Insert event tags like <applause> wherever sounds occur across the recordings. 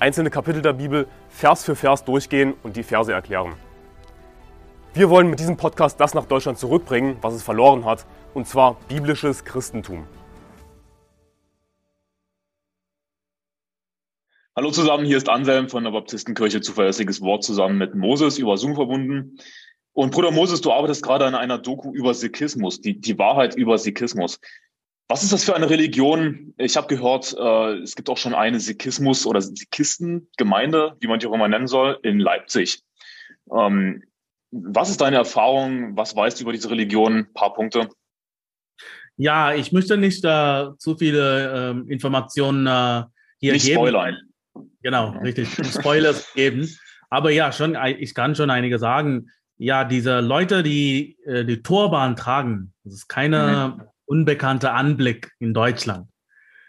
einzelne Kapitel der Bibel Vers für Vers durchgehen und die Verse erklären. Wir wollen mit diesem Podcast das nach Deutschland zurückbringen, was es verloren hat, und zwar biblisches Christentum. Hallo zusammen, hier ist Anselm von der Baptistenkirche Zuverlässiges Wort zusammen mit Moses über Zoom verbunden. Und Bruder Moses, du arbeitest gerade an einer Doku über Sikhismus, die, die Wahrheit über Sikhismus. Was ist das für eine Religion? Ich habe gehört, äh, es gibt auch schon eine Sikhismus- oder Sikhistengemeinde, wie man die auch immer nennen soll, in Leipzig. Ähm, was ist deine Erfahrung? Was weißt du über diese Religion? Ein paar Punkte. Ja, ich möchte nicht äh, zu viele äh, Informationen äh, hier nicht geben. Spoilern. Genau, richtig. Spoilers <laughs> geben. Aber ja, schon, ich kann schon einige sagen. Ja, diese Leute, die äh, die Turban tragen, das ist keine mhm unbekannter Anblick in Deutschland.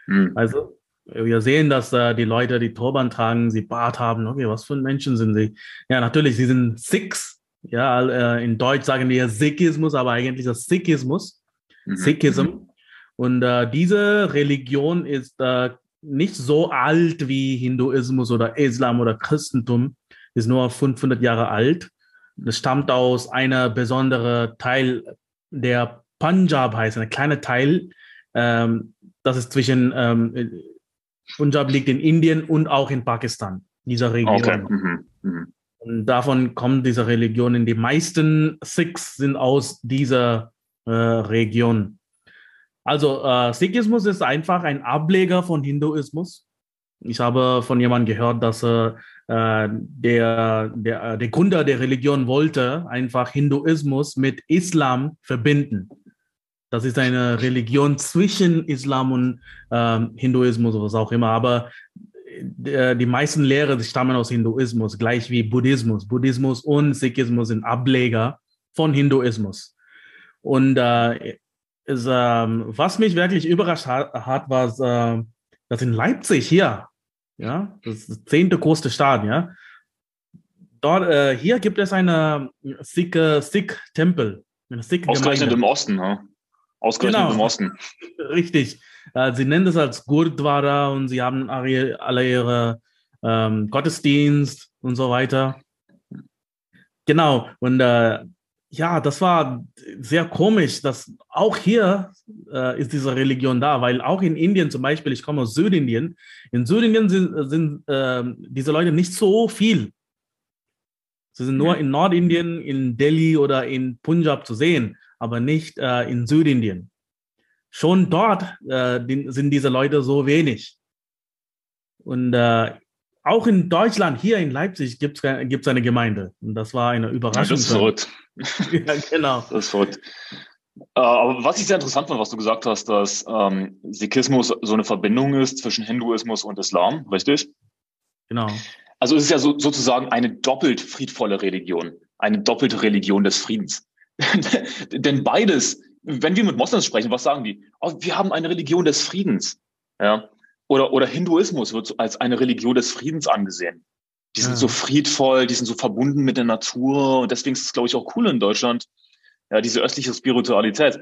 Mhm. Also wir sehen, dass äh, die Leute, die Turban tragen, sie Bart haben. Okay, was für Menschen sind sie? Ja, natürlich, sie sind Sikhs. Ja, äh, in Deutsch sagen wir Sikhismus, aber eigentlich das Sikhismus. Mhm. Sikhism. Mhm. Und äh, diese Religion ist äh, nicht so alt wie Hinduismus oder Islam oder Christentum. Ist nur 500 Jahre alt. Das stammt aus einer besonderen Teil der Punjab heißt, ein kleiner Teil. Ähm, das ist zwischen ähm, Punjab liegt in Indien und auch in Pakistan, dieser Region. Okay. Mhm. Mhm. Und davon kommt diese Religion. Die meisten Sikhs sind aus dieser äh, Region. Also äh, Sikhismus ist einfach ein Ableger von Hinduismus. Ich habe von jemandem gehört, dass äh, der, der, der Gründer der Religion wollte einfach Hinduismus mit Islam verbinden. Das ist eine Religion zwischen Islam und ähm, Hinduismus oder was auch immer. Aber äh, die meisten Lehren stammen aus Hinduismus, gleich wie Buddhismus. Buddhismus und Sikhismus sind Ableger von Hinduismus. Und äh, ist, äh, was mich wirklich überrascht hat, hat war, äh, dass in Leipzig hier, ja, das zehnte größte Stadt, ja, dort, äh, hier gibt es eine Sikh-Tempel. Sikh Ausgerechnet im Osten, ja. Ausgerechnet genau. im Osten. <laughs> Richtig. Äh, sie nennen das als Gurdwara und sie haben alle ihre ähm, Gottesdienst und so weiter. Genau. Und äh, ja, das war sehr komisch, dass auch hier äh, ist diese Religion da, weil auch in Indien zum Beispiel, ich komme aus Südindien, in Südindien sind, sind äh, diese Leute nicht so viel. Sie sind nur in Nordindien, in Delhi oder in Punjab zu sehen aber nicht äh, in Südindien. Schon dort äh, sind diese Leute so wenig. Und äh, auch in Deutschland, hier in Leipzig, gibt es eine Gemeinde. Und das war eine Überraschung. Das ist verrückt. <laughs> ja, genau. Das ist verrückt. Äh, aber was ich sehr interessant fand, was du gesagt hast, dass ähm, Sikhismus so eine Verbindung ist zwischen Hinduismus und Islam, richtig? Genau. Also es ist ja so, sozusagen eine doppelt friedvolle Religion, eine doppelte Religion des Friedens. <laughs> Denn beides, wenn wir mit Moslems sprechen, was sagen die? Oh, wir haben eine Religion des Friedens. Ja? Oder, oder Hinduismus wird als eine Religion des Friedens angesehen. Die sind ja. so friedvoll, die sind so verbunden mit der Natur und deswegen ist es, glaube ich, auch cool in Deutschland, ja, diese östliche Spiritualität.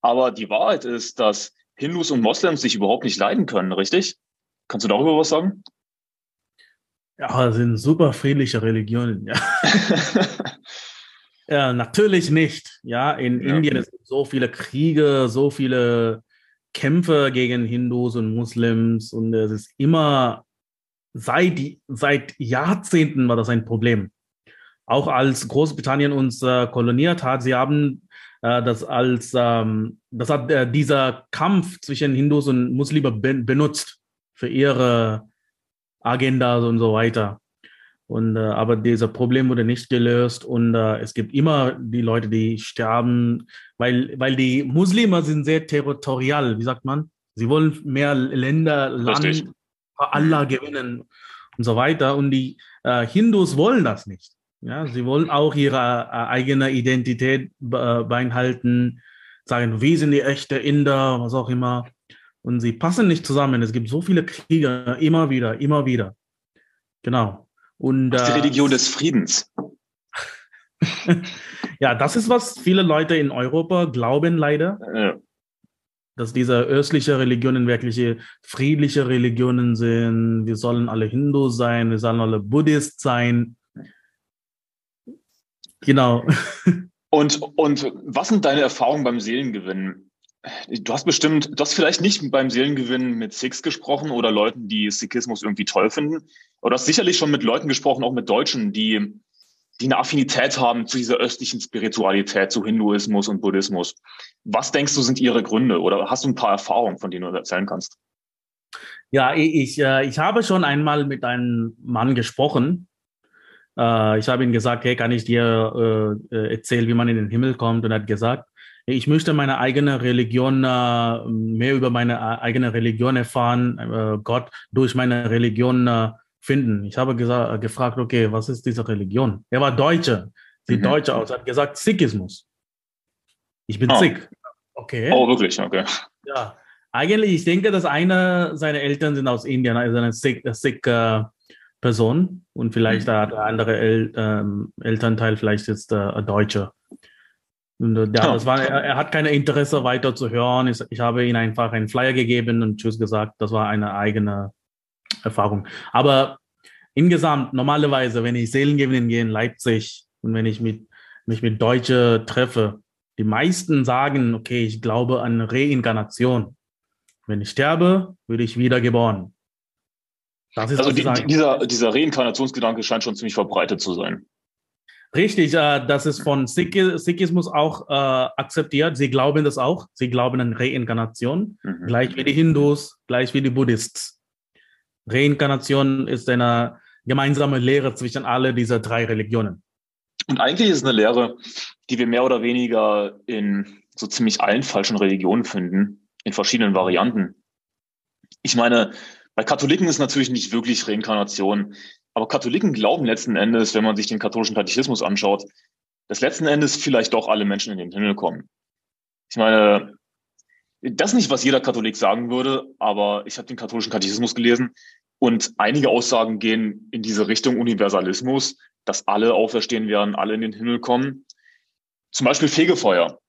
Aber die Wahrheit ist, dass Hindus und Moslems sich überhaupt nicht leiden können, richtig? Kannst du darüber was sagen? Ja, das sind super friedliche Religionen, ja. <laughs> Ja, natürlich nicht. Ja, in ja. Indien es gibt so viele Kriege, so viele Kämpfe gegen Hindus und Muslims und es ist immer seit, seit Jahrzehnten war das ein Problem. Auch als Großbritannien uns äh, koloniert hat, sie haben äh, das als ähm, das hat äh, dieser Kampf zwischen Hindus und Muslimen ben benutzt für ihre Agenda und so weiter. Und, äh, aber dieser Problem wurde nicht gelöst und äh, es gibt immer die Leute, die sterben, weil, weil die Muslime sind sehr territorial, wie sagt man? Sie wollen mehr Länder, Land, Allah gewinnen und so weiter. Und die, äh, Hindus wollen das nicht. Ja, sie wollen auch ihre äh, eigene Identität äh, beinhalten, sagen, wir sind die echte Inder, was auch immer. Und sie passen nicht zusammen. Es gibt so viele Kriege, immer wieder, immer wieder. Genau. Und, das ist die Religion des Friedens. <laughs> ja, das ist, was viele Leute in Europa glauben, leider. Ja. Dass diese östliche Religionen wirkliche friedliche Religionen sind. Wir sollen alle Hindu sein, wir sollen alle Buddhist sein. Genau. <laughs> Und, und was sind deine Erfahrungen beim Seelengewinn? Du hast bestimmt, du hast vielleicht nicht beim Seelengewinn mit Sikhs gesprochen oder Leuten, die Sikhismus irgendwie toll finden. Oder hast sicherlich schon mit Leuten gesprochen, auch mit Deutschen, die die eine Affinität haben zu dieser östlichen Spiritualität, zu Hinduismus und Buddhismus. Was denkst du, sind ihre Gründe? Oder hast du ein paar Erfahrungen, von denen du erzählen kannst? Ja, ich, äh, ich habe schon einmal mit einem Mann gesprochen. Äh, ich habe ihm gesagt, hey, kann ich dir äh, erzählen, wie man in den Himmel kommt? Und er hat gesagt, ich möchte meine eigene Religion, mehr über meine eigene Religion erfahren, Gott durch meine Religion finden. Ich habe gesagt, gefragt, okay, was ist diese Religion? Er war Deutscher, sieht mhm. Deutsch aus, hat gesagt, Sikhismus. Ich bin oh. Sikh. Okay. Oh, wirklich? Okay. Ja. Eigentlich, ich denke, dass einer seiner Eltern sind aus Indien, also eine Sikh-Person. Sikh, und vielleicht mhm. der andere El ähm, Elternteil vielleicht ist äh, ein Deutscher. Und, äh, ja, das war, er, er, hat kein Interesse weiter zu hören. Ich, ich habe ihm einfach einen Flyer gegeben und Tschüss gesagt. Das war eine eigene Erfahrung. Aber insgesamt, normalerweise, wenn ich Seelengewinnen gehe in Leipzig und wenn ich mit, mich mit Deutschen treffe, die meisten sagen, okay, ich glaube an Reinkarnation. Wenn ich sterbe, würde ich wiedergeboren. Das ist also die, dieser, dieser Reinkarnationsgedanke scheint schon ziemlich verbreitet zu sein. Richtig, äh, das ist von Sikhismus auch äh, akzeptiert. Sie glauben das auch. Sie glauben an Reinkarnation, mhm. gleich wie die Hindus, gleich wie die Buddhisten. Reinkarnation ist eine gemeinsame Lehre zwischen alle dieser drei Religionen. Und eigentlich ist es eine Lehre, die wir mehr oder weniger in so ziemlich allen falschen Religionen finden, in verschiedenen Varianten. Ich meine, bei Katholiken ist natürlich nicht wirklich Reinkarnation, aber Katholiken glauben letzten Endes, wenn man sich den katholischen Katechismus anschaut, dass letzten Endes vielleicht doch alle Menschen in den Himmel kommen. Ich meine, das nicht, was jeder Katholik sagen würde, aber ich habe den katholischen Katechismus gelesen und einige Aussagen gehen in diese Richtung Universalismus, dass alle auferstehen werden, alle in den Himmel kommen. Zum Beispiel Fegefeuer.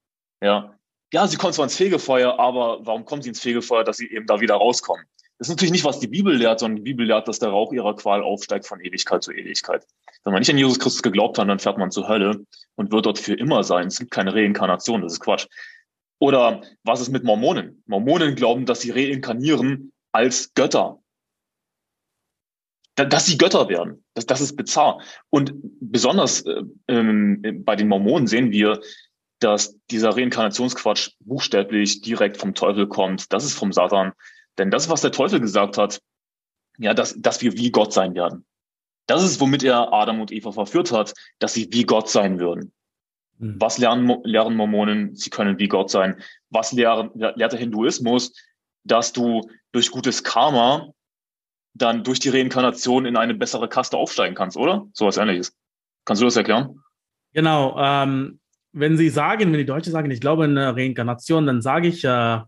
Ja, ja, sie kommen zwar ins Fegefeuer, aber warum kommen sie ins Fegefeuer, dass sie eben da wieder rauskommen? Das ist natürlich nicht, was die Bibel lehrt, sondern die Bibel lehrt, dass der Rauch ihrer Qual aufsteigt von Ewigkeit zu Ewigkeit. Wenn man nicht an Jesus Christus geglaubt hat, dann fährt man zur Hölle und wird dort für immer sein. Es gibt keine Reinkarnation, das ist Quatsch. Oder was ist mit Mormonen? Mormonen glauben, dass sie reinkarnieren als Götter. Dass sie Götter werden. Das, das ist bizarr. Und besonders äh, ähm, bei den Mormonen sehen wir, dass dieser Reinkarnationsquatsch buchstäblich direkt vom Teufel kommt. Das ist vom Satan. Denn das, was der Teufel gesagt hat, ja, dass, dass wir wie Gott sein werden. Das ist, womit er Adam und Eva verführt hat, dass sie wie Gott sein würden. Mhm. Was lernen, lehren Mormonen? Sie können wie Gott sein. Was lehren, lehrt der Hinduismus? Dass du durch gutes Karma dann durch die Reinkarnation in eine bessere Kaste aufsteigen kannst, oder? So was ähnliches. Kannst du das erklären? Genau. Ähm, wenn Sie sagen, wenn die Deutschen sagen, ich glaube in Reinkarnation, dann sage ich äh,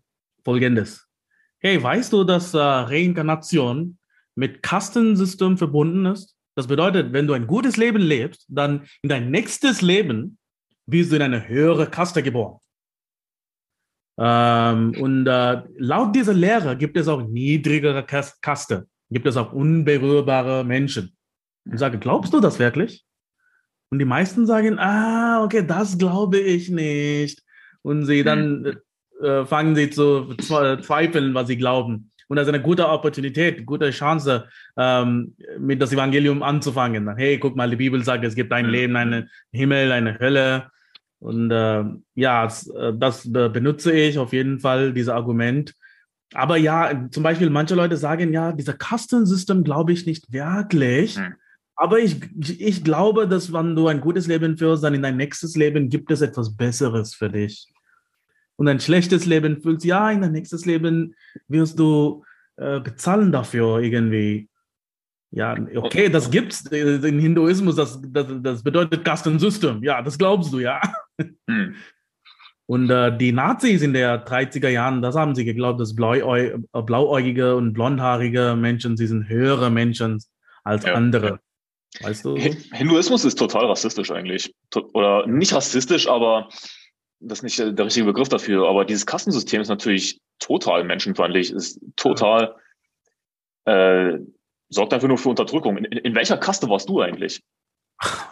Folgendes. Hey, weißt du, dass äh, Reinkarnation mit Kastensystem verbunden ist? Das bedeutet, wenn du ein gutes Leben lebst, dann in dein nächstes Leben wirst du in eine höhere Kaste geboren. Ähm, und äh, laut dieser Lehre gibt es auch niedrigere Kaste, gibt es auch unberührbare Menschen. Ich sage, glaubst du das wirklich? Und die meisten sagen, ah, okay, das glaube ich nicht. Und sie dann äh, fangen sie zu zweifeln, was sie glauben. Und das ist eine gute Opportunität, gute Chance, ähm, mit das Evangelium anzufangen. Hey, guck mal, die Bibel sagt, es gibt ein Leben, einen Himmel, eine Hölle. Und äh, ja, das, das benutze ich auf jeden Fall, dieses Argument. Aber ja, zum Beispiel manche Leute sagen, ja, dieser Kastensystem glaube ich nicht wirklich. Hm. Aber ich, ich glaube, dass wenn du ein gutes Leben führst, dann in dein nächstes Leben gibt es etwas Besseres für dich. Und ein schlechtes Leben fühlst, ja, in dein nächstes Leben wirst du äh, bezahlen dafür irgendwie. Ja, okay, das gibt's. Den Hinduismus, das, das, das bedeutet Kastensystem. Ja, das glaubst du, ja. Hm. Und äh, die Nazis in der 30er Jahren, das haben sie geglaubt, dass blauäu blauäugige und blondhaarige Menschen, sie sind höhere Menschen als ja. andere. Weißt du? Hinduismus ist total rassistisch eigentlich. Oder nicht rassistisch, aber das ist nicht der richtige Begriff dafür. Aber dieses Kastensystem ist natürlich total menschenfeindlich, ist total, äh, sorgt einfach nur für Unterdrückung. In, in welcher Kaste warst du eigentlich?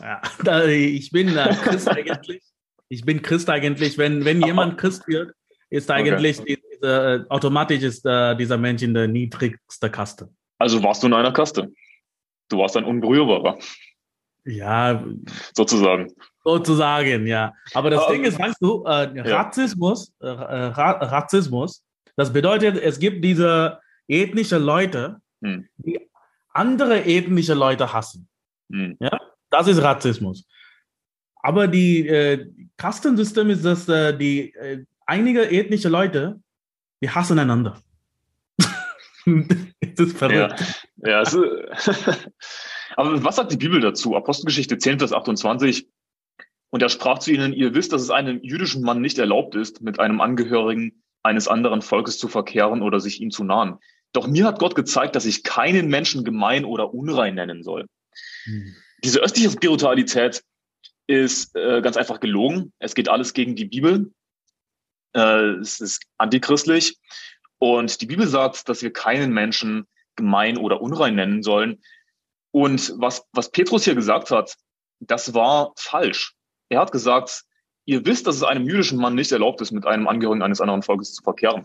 Ja, <laughs> da, ich bin äh, Christ eigentlich. Ich bin Christ eigentlich. Wenn, wenn jemand Christ wird, ist eigentlich okay. diese, äh, automatisch ist äh, dieser Mensch in der niedrigsten Kaste. Also warst du in einer Kaste? Du warst ein Unberührbarer. Ja. Sozusagen. Sozusagen, ja. Aber das um, Ding ist, weißt du, äh, Rassismus, äh, Ra Rassismus, das bedeutet, es gibt diese ethnische Leute, hm. die andere ethnische Leute hassen. Hm. Ja, das ist Rassismus. Aber die äh, Kastensystem ist, dass äh, die äh, einige ethnische Leute, die hassen einander. <laughs> das ist verrückt. Ja, ja also, <laughs> aber was sagt die Bibel dazu? Apostelgeschichte 10, Vers 28. Und er sprach zu ihnen, ihr wisst, dass es einem jüdischen Mann nicht erlaubt ist, mit einem Angehörigen eines anderen Volkes zu verkehren oder sich ihm zu nahen. Doch mir hat Gott gezeigt, dass ich keinen Menschen gemein oder unrein nennen soll. Hm. Diese östliche Spiritualität ist äh, ganz einfach gelogen. Es geht alles gegen die Bibel. Äh, es ist antichristlich. Und die Bibel sagt, dass wir keinen Menschen gemein oder unrein nennen sollen. Und was, was Petrus hier gesagt hat, das war falsch. Er hat gesagt, ihr wisst, dass es einem jüdischen Mann nicht erlaubt ist, mit einem Angehörigen eines anderen Volkes zu verkehren.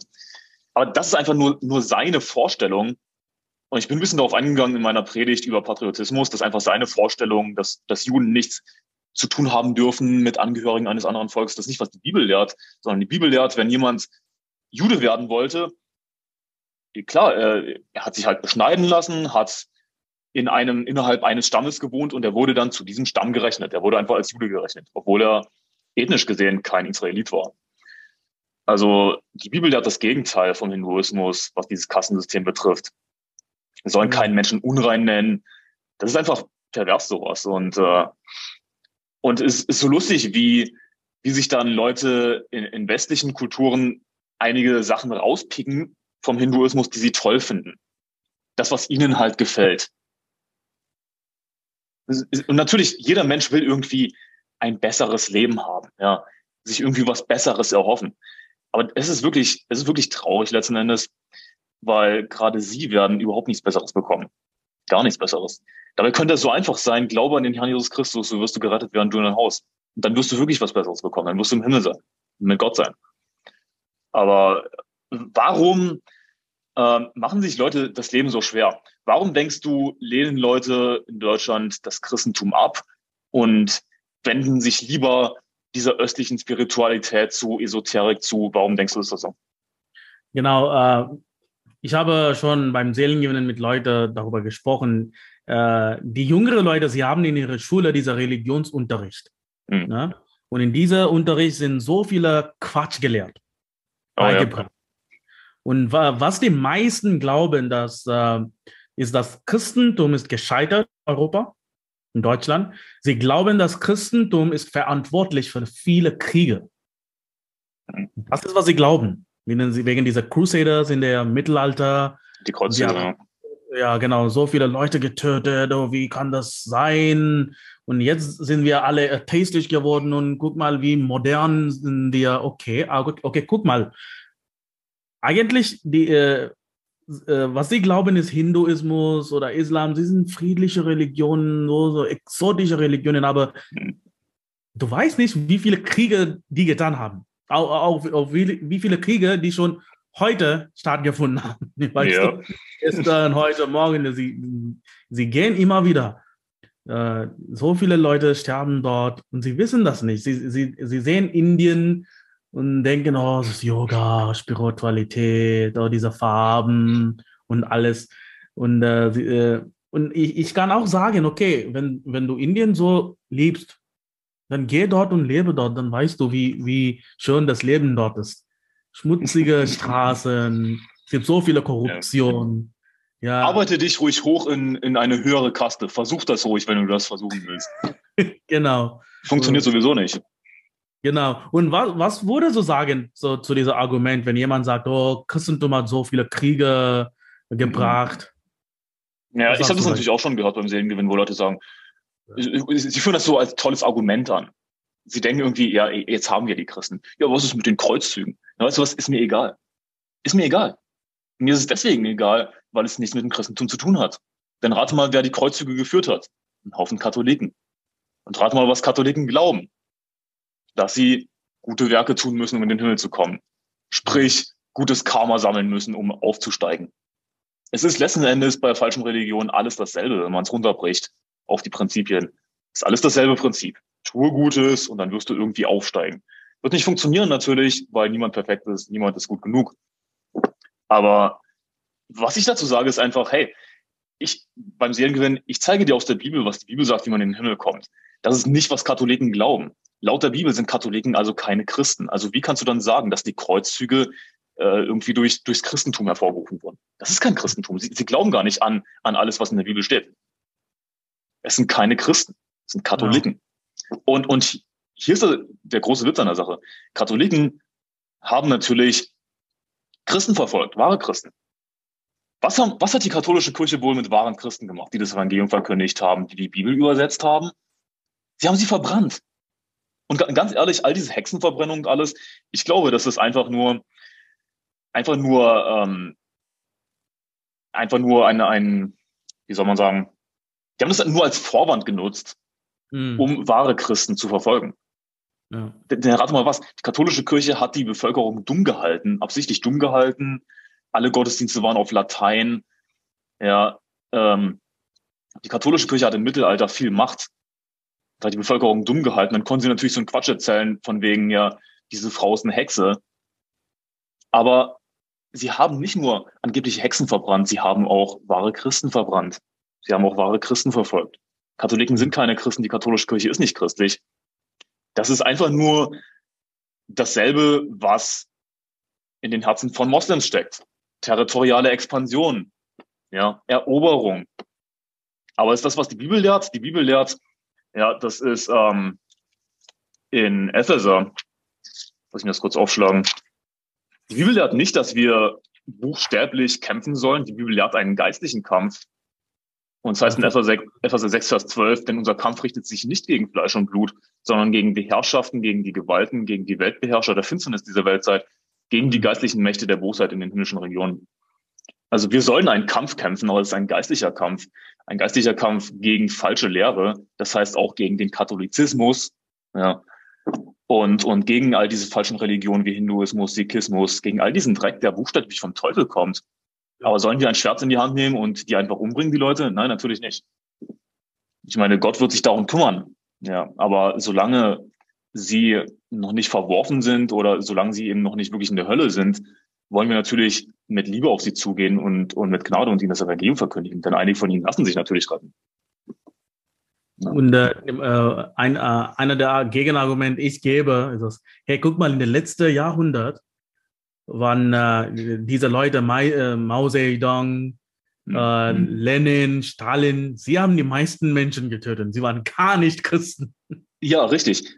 Aber das ist einfach nur, nur seine Vorstellung. Und ich bin ein bisschen darauf eingegangen in meiner Predigt über Patriotismus, dass einfach seine Vorstellung, dass, dass Juden nichts zu tun haben dürfen mit Angehörigen eines anderen Volkes, das ist nicht, was die Bibel lehrt, sondern die Bibel lehrt, wenn jemand Jude werden wollte, klar, er, er hat sich halt beschneiden lassen, hat in einem, innerhalb eines Stammes gewohnt und er wurde dann zu diesem Stamm gerechnet. Er wurde einfach als Jude gerechnet, obwohl er ethnisch gesehen kein Israelit war. Also die Bibel lehrt das Gegenteil vom Hinduismus, was dieses Kassensystem betrifft. Wir sollen mhm. keinen Menschen unrein nennen. Das ist einfach pervers sowas. Und, äh, und es ist so lustig, wie, wie sich dann Leute in, in westlichen Kulturen einige Sachen rauspicken vom Hinduismus, die sie toll finden. Das, was ihnen halt gefällt. Und natürlich, jeder Mensch will irgendwie ein besseres Leben haben, ja, sich irgendwie was Besseres erhoffen. Aber es ist wirklich, es ist wirklich traurig letzten Endes, weil gerade sie werden überhaupt nichts Besseres bekommen. Gar nichts Besseres. Dabei könnte es so einfach sein, glaube an den Herrn Jesus Christus, so wirst du gerettet werden, du in dein Haus. Und dann wirst du wirklich was Besseres bekommen, dann wirst du im Himmel sein, mit Gott sein. Aber warum äh, machen sich Leute das Leben so schwer? Warum denkst du, lehnen Leute in Deutschland das Christentum ab und wenden sich lieber dieser östlichen Spiritualität zu, Esoterik zu? Warum denkst du, das so? Genau, äh, ich habe schon beim Seelengewinnen mit Leuten darüber gesprochen. Äh, die jüngeren Leute, sie haben in ihrer Schule dieser Religionsunterricht. Mhm. Ne? Und in dieser Unterricht sind so viele Quatsch gelehrt, oh, beigebracht. Ja. Und was die meisten glauben, dass, äh, ist, das Christentum ist gescheitert in Europa, in Deutschland. Sie glauben, das Christentum ist verantwortlich für viele Kriege. Das ist, was sie glauben. Wegen dieser Crusaders in der Mittelalter. Die Kreuzzüge. Ja, genau. So viele Leute getötet. Oh, wie kann das sein? Und jetzt sind wir alle atheistisch geworden und guck mal, wie modern sind wir. Okay, ah, okay, guck mal eigentlich die, äh, äh, was sie glauben, ist Hinduismus oder Islam. Sie sind friedliche Religionen, so, so exotische Religionen, aber du weißt nicht, wie viele Kriege die getan haben. Auch, auch, auch wie, wie viele Kriege, die schon heute stattgefunden haben. <laughs> Weißt ja. du? Gestern, heute, morgen. Sie, sie gehen immer wieder. Äh, so viele Leute sterben dort und sie wissen das nicht. Sie, sie, sie sehen Indien und denken, oh, es ist Yoga, Spiritualität, oh, diese Farben und alles. Und, äh, äh, und ich, ich kann auch sagen, okay, wenn, wenn du Indien so liebst, dann geh dort und lebe dort, dann weißt du, wie, wie schön das Leben dort ist. Schmutzige <laughs> Straßen, es gibt so viele Korruption. Ja. Arbeite dich ruhig hoch in, in eine höhere Kaste. Versuch das ruhig, wenn du das versuchen willst. <laughs> genau. Funktioniert sowieso nicht. Genau. Und was, was würde so sagen so zu diesem Argument, wenn jemand sagt, oh, Christentum hat so viele Kriege gebracht? Ja, was ich habe das natürlich auch schon gehört beim Seelengewinn, wo Leute sagen, ja. sie führen das so als tolles Argument an. Sie denken irgendwie, ja, jetzt haben wir die Christen. Ja, was ist mit den Kreuzzügen? Ja, weißt du was, ist mir egal. Ist mir egal. Mir ist es deswegen egal, weil es nichts mit dem Christentum zu tun hat. Denn rate mal, wer die Kreuzzüge geführt hat. Ein Haufen Katholiken. Und rate mal, was Katholiken glauben. Dass sie gute Werke tun müssen, um in den Himmel zu kommen. Sprich, gutes Karma sammeln müssen, um aufzusteigen. Es ist letzten Endes bei falschen Religionen alles dasselbe, wenn man es runterbricht auf die Prinzipien. Es ist alles dasselbe Prinzip. Tue Gutes und dann wirst du irgendwie aufsteigen. Wird nicht funktionieren natürlich, weil niemand perfekt ist, niemand ist gut genug. Aber was ich dazu sage, ist einfach, hey, ich beim Seelengewinn, ich zeige dir aus der Bibel, was die Bibel sagt, wie man in den Himmel kommt. Das ist nicht, was Katholiken glauben. Laut der Bibel sind Katholiken also keine Christen. Also wie kannst du dann sagen, dass die Kreuzzüge äh, irgendwie durch, durchs Christentum hervorgerufen wurden? Das ist kein Christentum. Sie, sie glauben gar nicht an, an alles, was in der Bibel steht. Es sind keine Christen. Es sind Katholiken. Ja. Und, und hier ist der große Witz an der Sache. Katholiken haben natürlich Christen verfolgt, wahre Christen. Was, haben, was hat die katholische Kirche wohl mit wahren Christen gemacht, die das Evangelium verkündigt haben, die die Bibel übersetzt haben? Sie haben sie verbrannt. Und ganz ehrlich, all diese Hexenverbrennungen und alles, ich glaube, das ist einfach nur, einfach nur, ähm, einfach nur eine, ein, wie soll man sagen, die haben das nur als Vorwand genutzt, mhm. um wahre Christen zu verfolgen. Ja. Denn rate mal was, die katholische Kirche hat die Bevölkerung dumm gehalten, absichtlich dumm gehalten. Alle Gottesdienste waren auf Latein. Ja, ähm, die katholische Kirche hat im Mittelalter viel Macht. Da hat die Bevölkerung dumm gehalten. Dann konnten sie natürlich so einen Quatsch erzählen, von wegen, ja, diese Frau ist eine Hexe. Aber sie haben nicht nur angebliche Hexen verbrannt, sie haben auch wahre Christen verbrannt. Sie haben auch wahre Christen verfolgt. Katholiken sind keine Christen, die katholische Kirche ist nicht christlich. Das ist einfach nur dasselbe, was in den Herzen von Moslems steckt. Territoriale Expansion, ja, Eroberung. Aber ist das, was die Bibel lehrt? Die Bibel lehrt, ja, das ist ähm, in Epheser, lass ich mir das kurz aufschlagen. Die Bibel lehrt nicht, dass wir buchstäblich kämpfen sollen. Die Bibel lehrt einen geistlichen Kampf. Und das heißt in Epheser 6, Vers 12, denn unser Kampf richtet sich nicht gegen Fleisch und Blut, sondern gegen die Herrschaften, gegen die Gewalten, gegen die Weltbeherrscher der Finsternis dieser Weltzeit, gegen die geistlichen Mächte der Bosheit in den himmlischen Regionen. Also wir sollen einen Kampf kämpfen, aber es ist ein geistlicher Kampf. Ein geistlicher Kampf gegen falsche Lehre, das heißt auch gegen den Katholizismus, ja, und, und gegen all diese falschen Religionen wie Hinduismus, Sikhismus, gegen all diesen Dreck, der buchstäblich vom Teufel kommt. Aber sollen wir ein Schwert in die Hand nehmen und die einfach umbringen, die Leute? Nein, natürlich nicht. Ich meine, Gott wird sich darum kümmern. Ja, aber solange sie noch nicht verworfen sind oder solange sie eben noch nicht wirklich in der Hölle sind, wollen wir natürlich mit Liebe auf sie zugehen und, und mit Gnade und ihnen das Evangelium verkündigen. Denn einige von ihnen lassen sich natürlich retten. Ja. Und äh, äh ein, äh, einer der Gegenargumente, ich gebe, ist das, hey, guck mal, in den letzten Jahrhundert waren äh, diese Leute, Mai, äh, Mao Zedong, äh, mhm. Lenin, Stalin, sie haben die meisten Menschen getötet. Sie waren gar nicht Christen. Ja, richtig.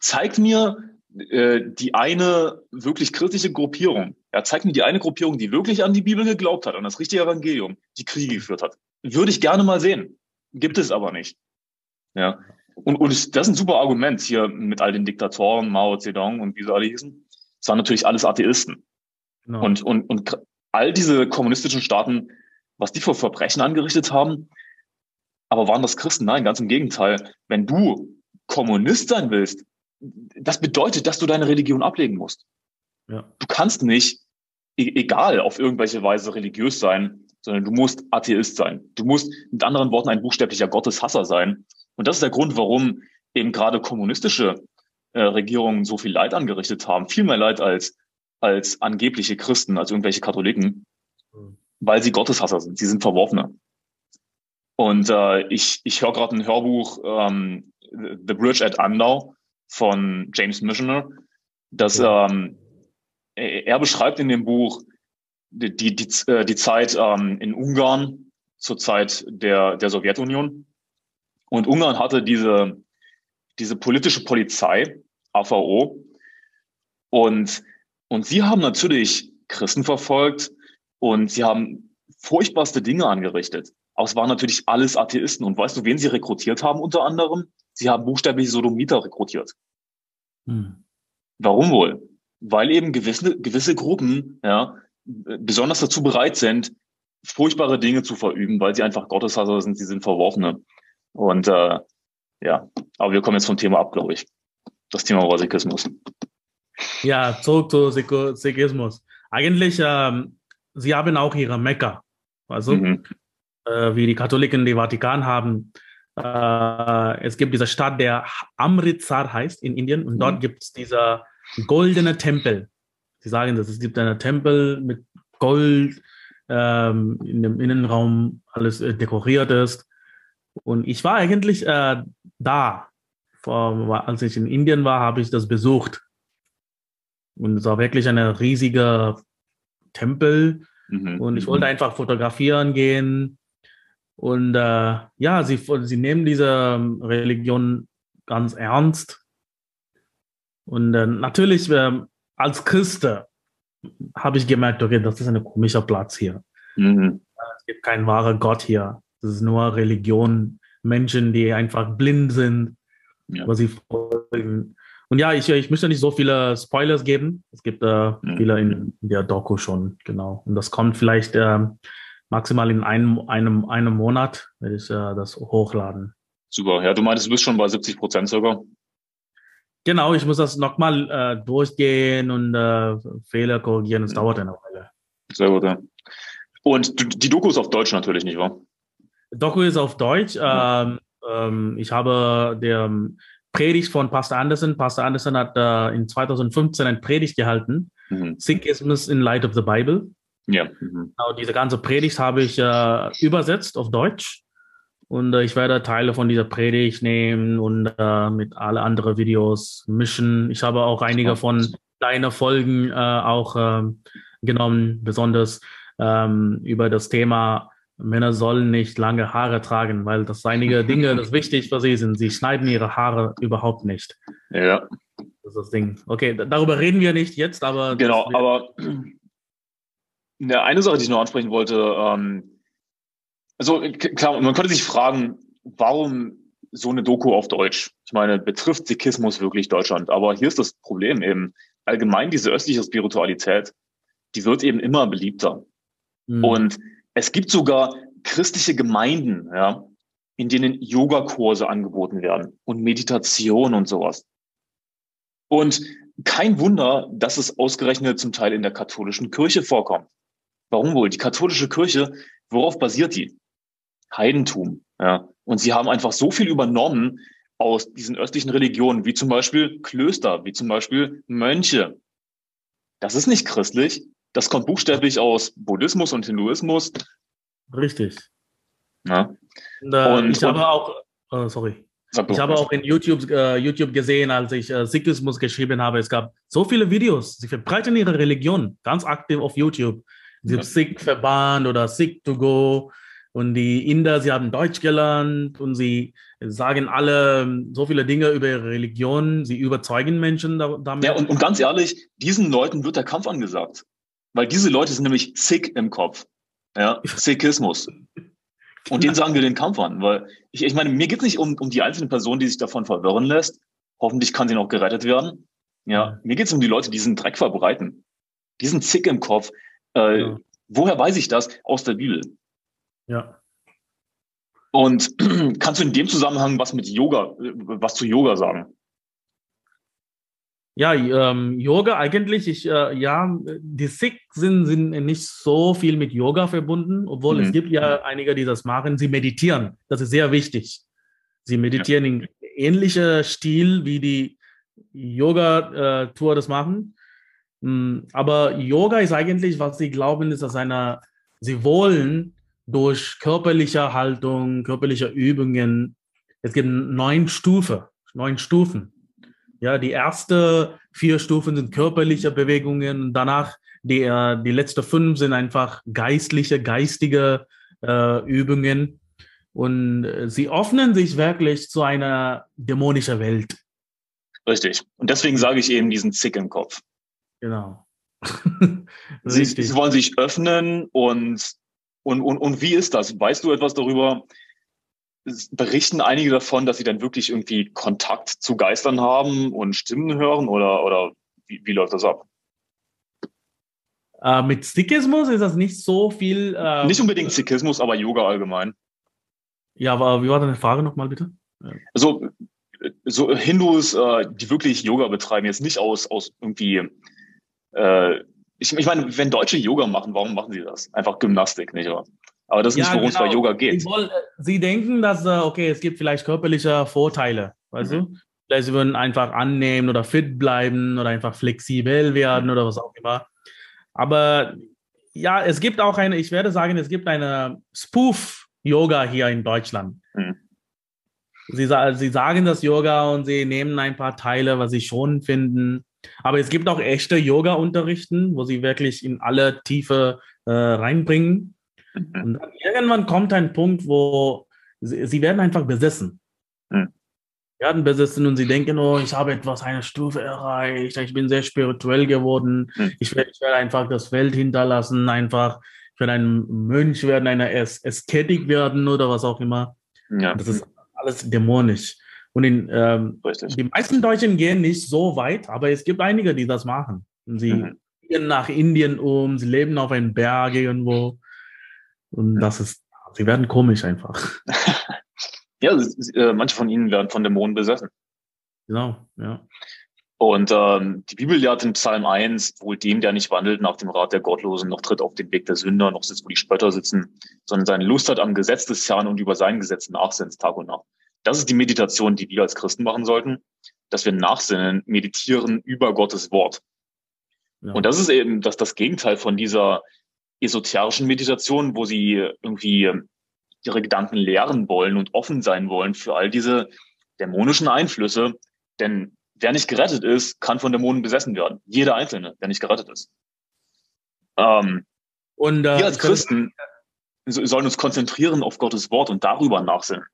Zeigt mir äh, die eine wirklich kritische Gruppierung. Er ja, zeigt mir die eine Gruppierung, die wirklich an die Bibel geglaubt hat, an das richtige Evangelium, die Kriege geführt hat. Würde ich gerne mal sehen. Gibt es aber nicht. Ja. Und, und das ist ein super Argument hier mit all den Diktatoren, Mao Zedong und wie sie alle hießen. Es waren natürlich alles Atheisten. Genau. Und, und, und all diese kommunistischen Staaten, was die für Verbrechen angerichtet haben, aber waren das Christen? Nein, ganz im Gegenteil. Wenn du Kommunist sein willst, das bedeutet, dass du deine Religion ablegen musst. Ja. Du kannst nicht, e-, egal auf irgendwelche Weise religiös sein, sondern du musst Atheist sein. Du musst mit anderen Worten ein buchstäblicher Gotteshasser sein. Und das ist der Grund, warum eben gerade kommunistische äh, Regierungen so viel Leid angerichtet haben, viel mehr Leid als, als angebliche Christen, als irgendwelche Katholiken, mhm. weil sie Gotteshasser sind. Sie sind Verworfene. Und äh, ich, ich höre gerade ein Hörbuch, ähm, The Bridge at Andau von James Missioner, das ähm, er beschreibt in dem Buch, die, die, die, äh, die Zeit ähm, in Ungarn zur Zeit der, der Sowjetunion. Und Ungarn hatte diese, diese politische Polizei, AVO. Und, und sie haben natürlich Christen verfolgt und sie haben furchtbarste Dinge angerichtet. Aber es waren natürlich alles Atheisten. Und weißt du, wen sie rekrutiert haben unter anderem? Sie haben buchstäblich Sodomiter rekrutiert. Hm. Warum wohl? Weil eben gewisse, gewisse Gruppen ja, besonders dazu bereit sind, furchtbare Dinge zu verüben, weil sie einfach Gotteshasser sind, sie sind Verworfene. Und äh, ja, aber wir kommen jetzt vom Thema ab, glaube ich. Das Thema war Sikhismus. Ja, zurück zu Sikhismus. Eigentlich, ähm, sie haben auch ihre Mekka. Also, mhm. äh, wie die Katholiken die Vatikan haben. Äh, es gibt diese Stadt, der Amritsar heißt in Indien und mhm. dort gibt es dieser goldene Tempel. Sie sagen, dass es gibt einen Tempel mit Gold ähm, in dem Innenraum, alles äh, dekoriert ist. Und ich war eigentlich äh, da. Vor, als ich in Indien war, habe ich das besucht. Und es war wirklich ein riesiger Tempel. Mhm. Und ich wollte mhm. einfach fotografieren gehen. Und äh, ja, sie, sie nehmen diese Religion ganz ernst. Und äh, natürlich äh, als Christ habe ich gemerkt, okay, das ist ein komischer Platz hier. Mhm. Es gibt keinen wahren Gott hier. Das ist nur Religion, Menschen, die einfach blind sind, ja. was sie folgen. Und ja, ich, ich möchte nicht so viele Spoilers geben. Es gibt äh, mhm. viele in, in, der Doku schon, genau. Und das kommt vielleicht äh, maximal in einem, einem, einem Monat, werde ich äh, das hochladen. Super. Ja, du meintest, du bist schon bei 70 Prozent sogar. Genau, ich muss das nochmal äh, durchgehen und äh, Fehler korrigieren. Es mhm. dauert eine Weile. Sehr gut, ja. Und die Doku ist auf Deutsch natürlich, nicht wahr? Doku ist auf Deutsch. Ja. Ähm, ähm, ich habe der Predigt von Pastor Anderson. Pastor Anderson hat äh, in 2015 ein Predigt gehalten. Mhm. Sikhismus in Light of the Bible. Ja. Mhm. Genau, diese ganze Predigt habe ich äh, übersetzt auf Deutsch. Und äh, ich werde Teile von dieser Predigt nehmen und äh, mit alle anderen Videos mischen. Ich habe auch einige von deinen Folgen äh, auch ähm, genommen, besonders ähm, über das Thema Männer sollen nicht lange Haare tragen, weil das einige <laughs> Dinge, das wichtig für sie sind. Sie schneiden ihre Haare überhaupt nicht. Ja. Das ist das Ding. Okay, darüber reden wir nicht jetzt, aber. Genau, aber <clears throat> ja, eine Sache, die ich noch ansprechen wollte, ähm, also klar, man könnte sich fragen, warum so eine Doku auf Deutsch? Ich meine, betrifft Sikhismus wirklich Deutschland? Aber hier ist das Problem eben, allgemein diese östliche Spiritualität, die wird eben immer beliebter. Mhm. Und es gibt sogar christliche Gemeinden, ja, in denen Yogakurse angeboten werden und Meditation und sowas. Und kein Wunder, dass es ausgerechnet zum Teil in der katholischen Kirche vorkommt. Warum wohl? Die katholische Kirche, worauf basiert die? Heidentum. Ja. Und sie haben einfach so viel übernommen aus diesen östlichen Religionen, wie zum Beispiel Klöster, wie zum Beispiel Mönche. Das ist nicht christlich. Das kommt buchstäblich aus Buddhismus und Hinduismus. Richtig. Ja. Und, äh, und ich habe auch, äh, sorry. Ich habe auch in YouTube, äh, YouTube gesehen, als ich äh, Sikhismus geschrieben habe, es gab so viele Videos. Sie verbreiten ihre Religion ganz aktiv auf YouTube. Ja. Sikh-Verband oder Sikh to go und die Inder, sie haben Deutsch gelernt und sie sagen alle so viele Dinge über ihre Religion. Sie überzeugen Menschen damit. Ja, und, und ganz ehrlich, diesen Leuten wird der Kampf angesagt. Weil diese Leute sind nämlich sick im Kopf. Ja, <laughs> Sikhismus. Und denen sagen wir den Kampf an. Weil ich, ich meine, mir geht es nicht um, um die einzelne Person, die sich davon verwirren lässt. Hoffentlich kann sie noch gerettet werden. Ja, mir geht es um die Leute, die diesen Dreck verbreiten. Die sind sick im Kopf. Äh, ja. Woher weiß ich das? Aus der Bibel. Ja. Und <clears throat> kannst du in dem Zusammenhang was mit Yoga, was zu Yoga sagen? Ja, ähm, Yoga eigentlich, ich, äh, ja, die Sikhs sind, sind nicht so viel mit Yoga verbunden, obwohl mhm. es gibt ja einige, die das machen. Sie meditieren, das ist sehr wichtig. Sie meditieren ja. in ähnlicher Stil, wie die Yoga-Tour das machen. Hm, aber Yoga ist eigentlich, was sie glauben, ist, dass einer, sie wollen durch körperliche Haltung, körperliche Übungen. Es gibt neun Stufen, neun Stufen. Ja, die erste vier Stufen sind körperliche Bewegungen, danach Die, äh, die letzten fünf sind einfach geistliche, geistige äh, Übungen. Und äh, sie öffnen sich wirklich zu einer dämonischen Welt. Richtig. Und deswegen sage ich eben diesen Zick im Kopf. Genau. <laughs> <laughs> sie, sie, wollen sich öffnen und, und, und, und wie ist das? Weißt du etwas darüber? Berichten einige davon, dass sie dann wirklich irgendwie Kontakt zu Geistern haben und Stimmen hören oder, oder wie, wie läuft das ab? Äh, mit Sikhismus ist das nicht so viel. Äh, nicht unbedingt Sikhismus, aber Yoga allgemein. Ja, aber wie war deine Frage nochmal bitte? Also so Hindus, äh, die wirklich Yoga betreiben, jetzt nicht aus, aus irgendwie, äh, ich, ich meine, wenn Deutsche Yoga machen, warum machen sie das? Einfach Gymnastik, nicht wahr? Aber das ist ja, nicht, worum genau. es bei Yoga geht. Sie, wollen, sie denken, dass, äh, okay, es gibt vielleicht körperliche Vorteile, weißt mhm. du? Vielleicht sie würden einfach annehmen oder fit bleiben oder einfach flexibel werden mhm. oder was auch immer. Aber ja, es gibt auch eine, ich werde sagen, es gibt eine Spoof-Yoga hier in Deutschland. Mhm. Sie, sie sagen das Yoga und sie nehmen ein paar Teile, was sie schon finden. Aber es gibt auch echte Yoga-Unterrichten, wo sie wirklich in alle Tiefe äh, reinbringen. Mhm. Und dann irgendwann kommt ein Punkt, wo sie, sie werden einfach besessen. Mhm. werden besessen und sie denken, oh, ich habe etwas, eine Stufe erreicht, ich bin sehr spirituell geworden, mhm. ich, werde, ich werde einfach das Welt hinterlassen, einfach, ich werde ein Mönch werden, eine Ästhetik werden oder was auch immer. Ja. Das ist alles dämonisch. Und in, ähm, die meisten Deutschen gehen nicht so weit, aber es gibt einige, die das machen. Und sie mhm. gehen nach Indien um, sie leben auf einem Berg irgendwo. Und das ist, sie werden komisch einfach. <laughs> ja, äh, manche von ihnen werden von Dämonen besessen. Genau, ja. Und ähm, die Bibel lehrt in Psalm 1, wohl dem, der nicht wandelt nach dem Rat der Gottlosen, noch tritt auf den Weg der Sünder, noch sitzt, wo die Spötter sitzen, sondern seine Lust hat am Gesetz des Herrn und über sein Gesetz nachsinnt Tag und Nacht. Das ist die Meditation, die wir als Christen machen sollten, dass wir nachsinnen, meditieren über Gottes Wort. Ja. Und das ist eben das, das Gegenteil von dieser esoterischen Meditation, wo sie irgendwie ihre Gedanken lehren wollen und offen sein wollen für all diese dämonischen Einflüsse. Denn wer nicht gerettet ist, kann von Dämonen besessen werden. Jeder Einzelne, der nicht gerettet ist. Ähm, und äh, wir als Christen sollen uns konzentrieren auf Gottes Wort und darüber nachsinnen.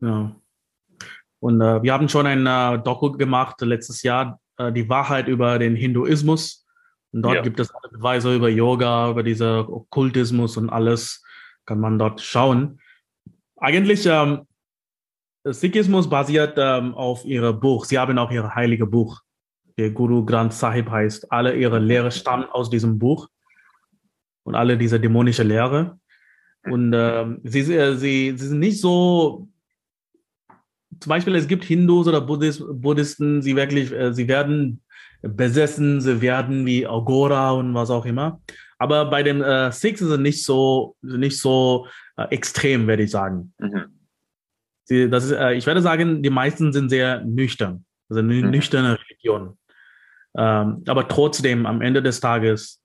Ja. Und äh, wir haben schon ein äh, Doku gemacht letztes Jahr, äh, die Wahrheit über den Hinduismus. Und dort ja. gibt es alle Beweise über Yoga, über diese Okkultismus und alles. Kann man dort schauen. Eigentlich ähm, Sikhismus basiert ähm, auf ihrem Buch. Sie haben auch ihr heilige Buch, der Guru Granth Sahib heißt. Alle ihre Lehre stammen aus diesem Buch und alle diese dämonische Lehre. Und ähm, sie, sie, sie sind nicht so, zum Beispiel es gibt Hindus oder Buddhist, Buddhisten, sie wirklich, äh, sie werden besessen, sie werden wie Agora und was auch immer. Aber bei den äh, Sikhs ist es nicht so, nicht so äh, extrem, würde ich sagen. Mhm. Sie, das ist, äh, ich werde sagen, die meisten sind sehr nüchtern. Also eine mhm. nüchterne Religion. Ähm, aber trotzdem, am Ende des Tages,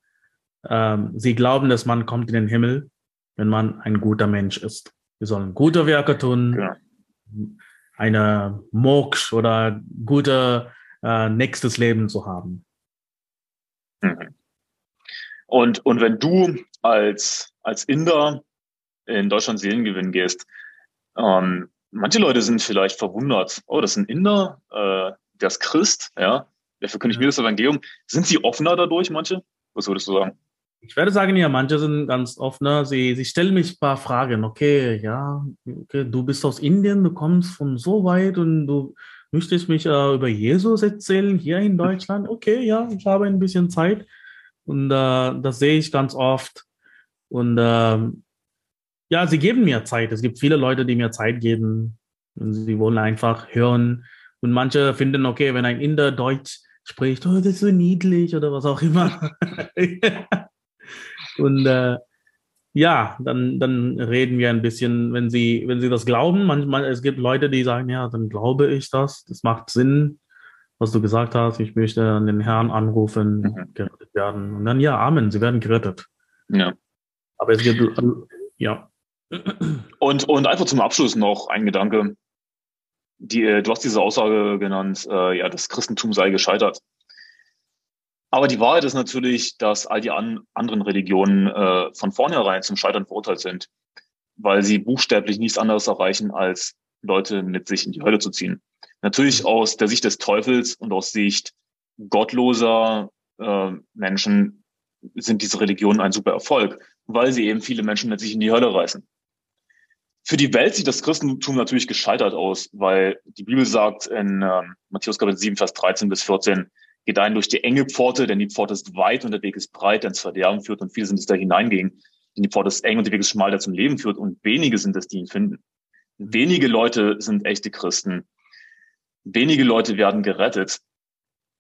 ähm, sie glauben, dass man kommt in den Himmel, wenn man ein guter Mensch ist. Wir sollen gute Werke tun, ja. Eine Moks oder gute äh, nächstes Leben zu haben. Mhm. Und, und wenn du als, als Inder in Deutschland Seelengewinn gehst, ähm, manche Leute sind vielleicht verwundert. Oh, das ist ein Inder, äh, der ist Christ, ja. Der verkündigt ja. mir das Evangelium. Sind sie offener dadurch, manche? Was würdest du sagen? Ich werde sagen, ja, manche sind ganz offener. Sie, sie stellen mich ein paar Fragen. Okay, ja, okay, du bist aus Indien, du kommst von so weit und du möchtest mich äh, über Jesus erzählen hier in Deutschland. Okay, ja, ich habe ein bisschen Zeit und äh, das sehe ich ganz oft. Und ähm, ja, sie geben mir Zeit. Es gibt viele Leute, die mir Zeit geben. Und sie wollen einfach hören. Und manche finden, okay, wenn ein Inder Deutsch spricht, oh, das ist so niedlich oder was auch immer. <laughs> <laughs> und äh, ja, dann, dann reden wir ein bisschen, wenn sie, wenn sie das glauben. Manchmal, es gibt Leute, die sagen, ja, dann glaube ich das. Das macht Sinn, was du gesagt hast. Ich möchte an den Herrn anrufen, mhm. gerettet werden. Und dann, ja, Amen, sie werden gerettet. Ja. Aber es gibt, ja, und, und einfach zum Abschluss noch ein Gedanke. Die, äh, du hast diese Aussage genannt, äh, ja, das Christentum sei gescheitert. Aber die Wahrheit ist natürlich, dass all die an, anderen Religionen äh, von vornherein zum Scheitern verurteilt sind, weil sie buchstäblich nichts anderes erreichen, als Leute mit sich in die Hölle zu ziehen. Natürlich aus der Sicht des Teufels und aus Sicht gottloser äh, Menschen sind diese Religionen ein super Erfolg, weil sie eben viele Menschen mit sich in die Hölle reißen. Für die Welt sieht das Christentum natürlich gescheitert aus, weil die Bibel sagt in äh, Matthäus Kapitel 7, Vers 13 bis 14, gedeihen durch die enge Pforte, denn die Pforte ist weit und der Weg ist breit, der ins Verderben führt und viele sind es da hineingehen. Denn die Pforte ist eng und der Weg ist schmal, der zum Leben führt und wenige sind es, die ihn finden. Wenige Leute sind echte Christen. Wenige Leute werden gerettet.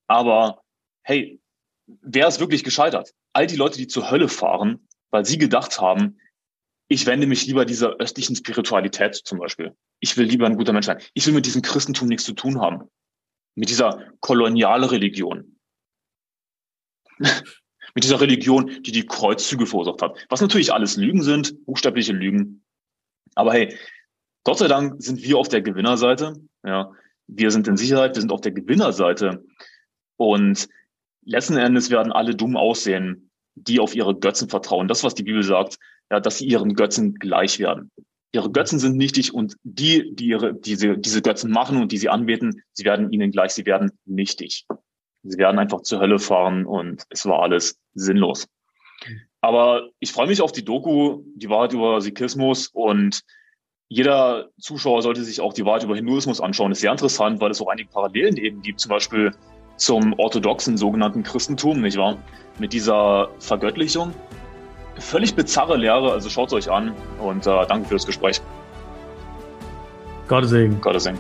Aber hey, wer ist wirklich gescheitert? All die Leute, die zur Hölle fahren, weil sie gedacht haben, ich wende mich lieber dieser östlichen Spiritualität zum Beispiel. Ich will lieber ein guter Mensch sein. Ich will mit diesem Christentum nichts zu tun haben mit dieser Kolonialreligion. <laughs> mit dieser Religion, die die Kreuzzüge verursacht hat. Was natürlich alles Lügen sind, buchstäbliche Lügen. Aber hey, Gott sei Dank sind wir auf der Gewinnerseite. Ja, wir sind in Sicherheit, wir sind auf der Gewinnerseite. Und letzten Endes werden alle dumm aussehen, die auf ihre Götzen vertrauen. Das, was die Bibel sagt, ja, dass sie ihren Götzen gleich werden. Ihre Götzen sind nichtig und die, die ihre, diese, diese Götzen machen und die sie anbeten, sie werden ihnen gleich, sie werden nichtig. Sie werden einfach zur Hölle fahren und es war alles sinnlos. Aber ich freue mich auf die Doku, die Wahrheit über Sikhismus und jeder Zuschauer sollte sich auch die Wahrheit über Hinduismus anschauen. Das ist sehr interessant, weil es auch einige Parallelen eben gibt, zum Beispiel zum orthodoxen sogenannten Christentum, nicht wahr? Mit dieser Vergöttlichung völlig bizarre Lehre, also schaut es euch an und äh, danke für das Gespräch. Gottes Segen. Gottes Segen.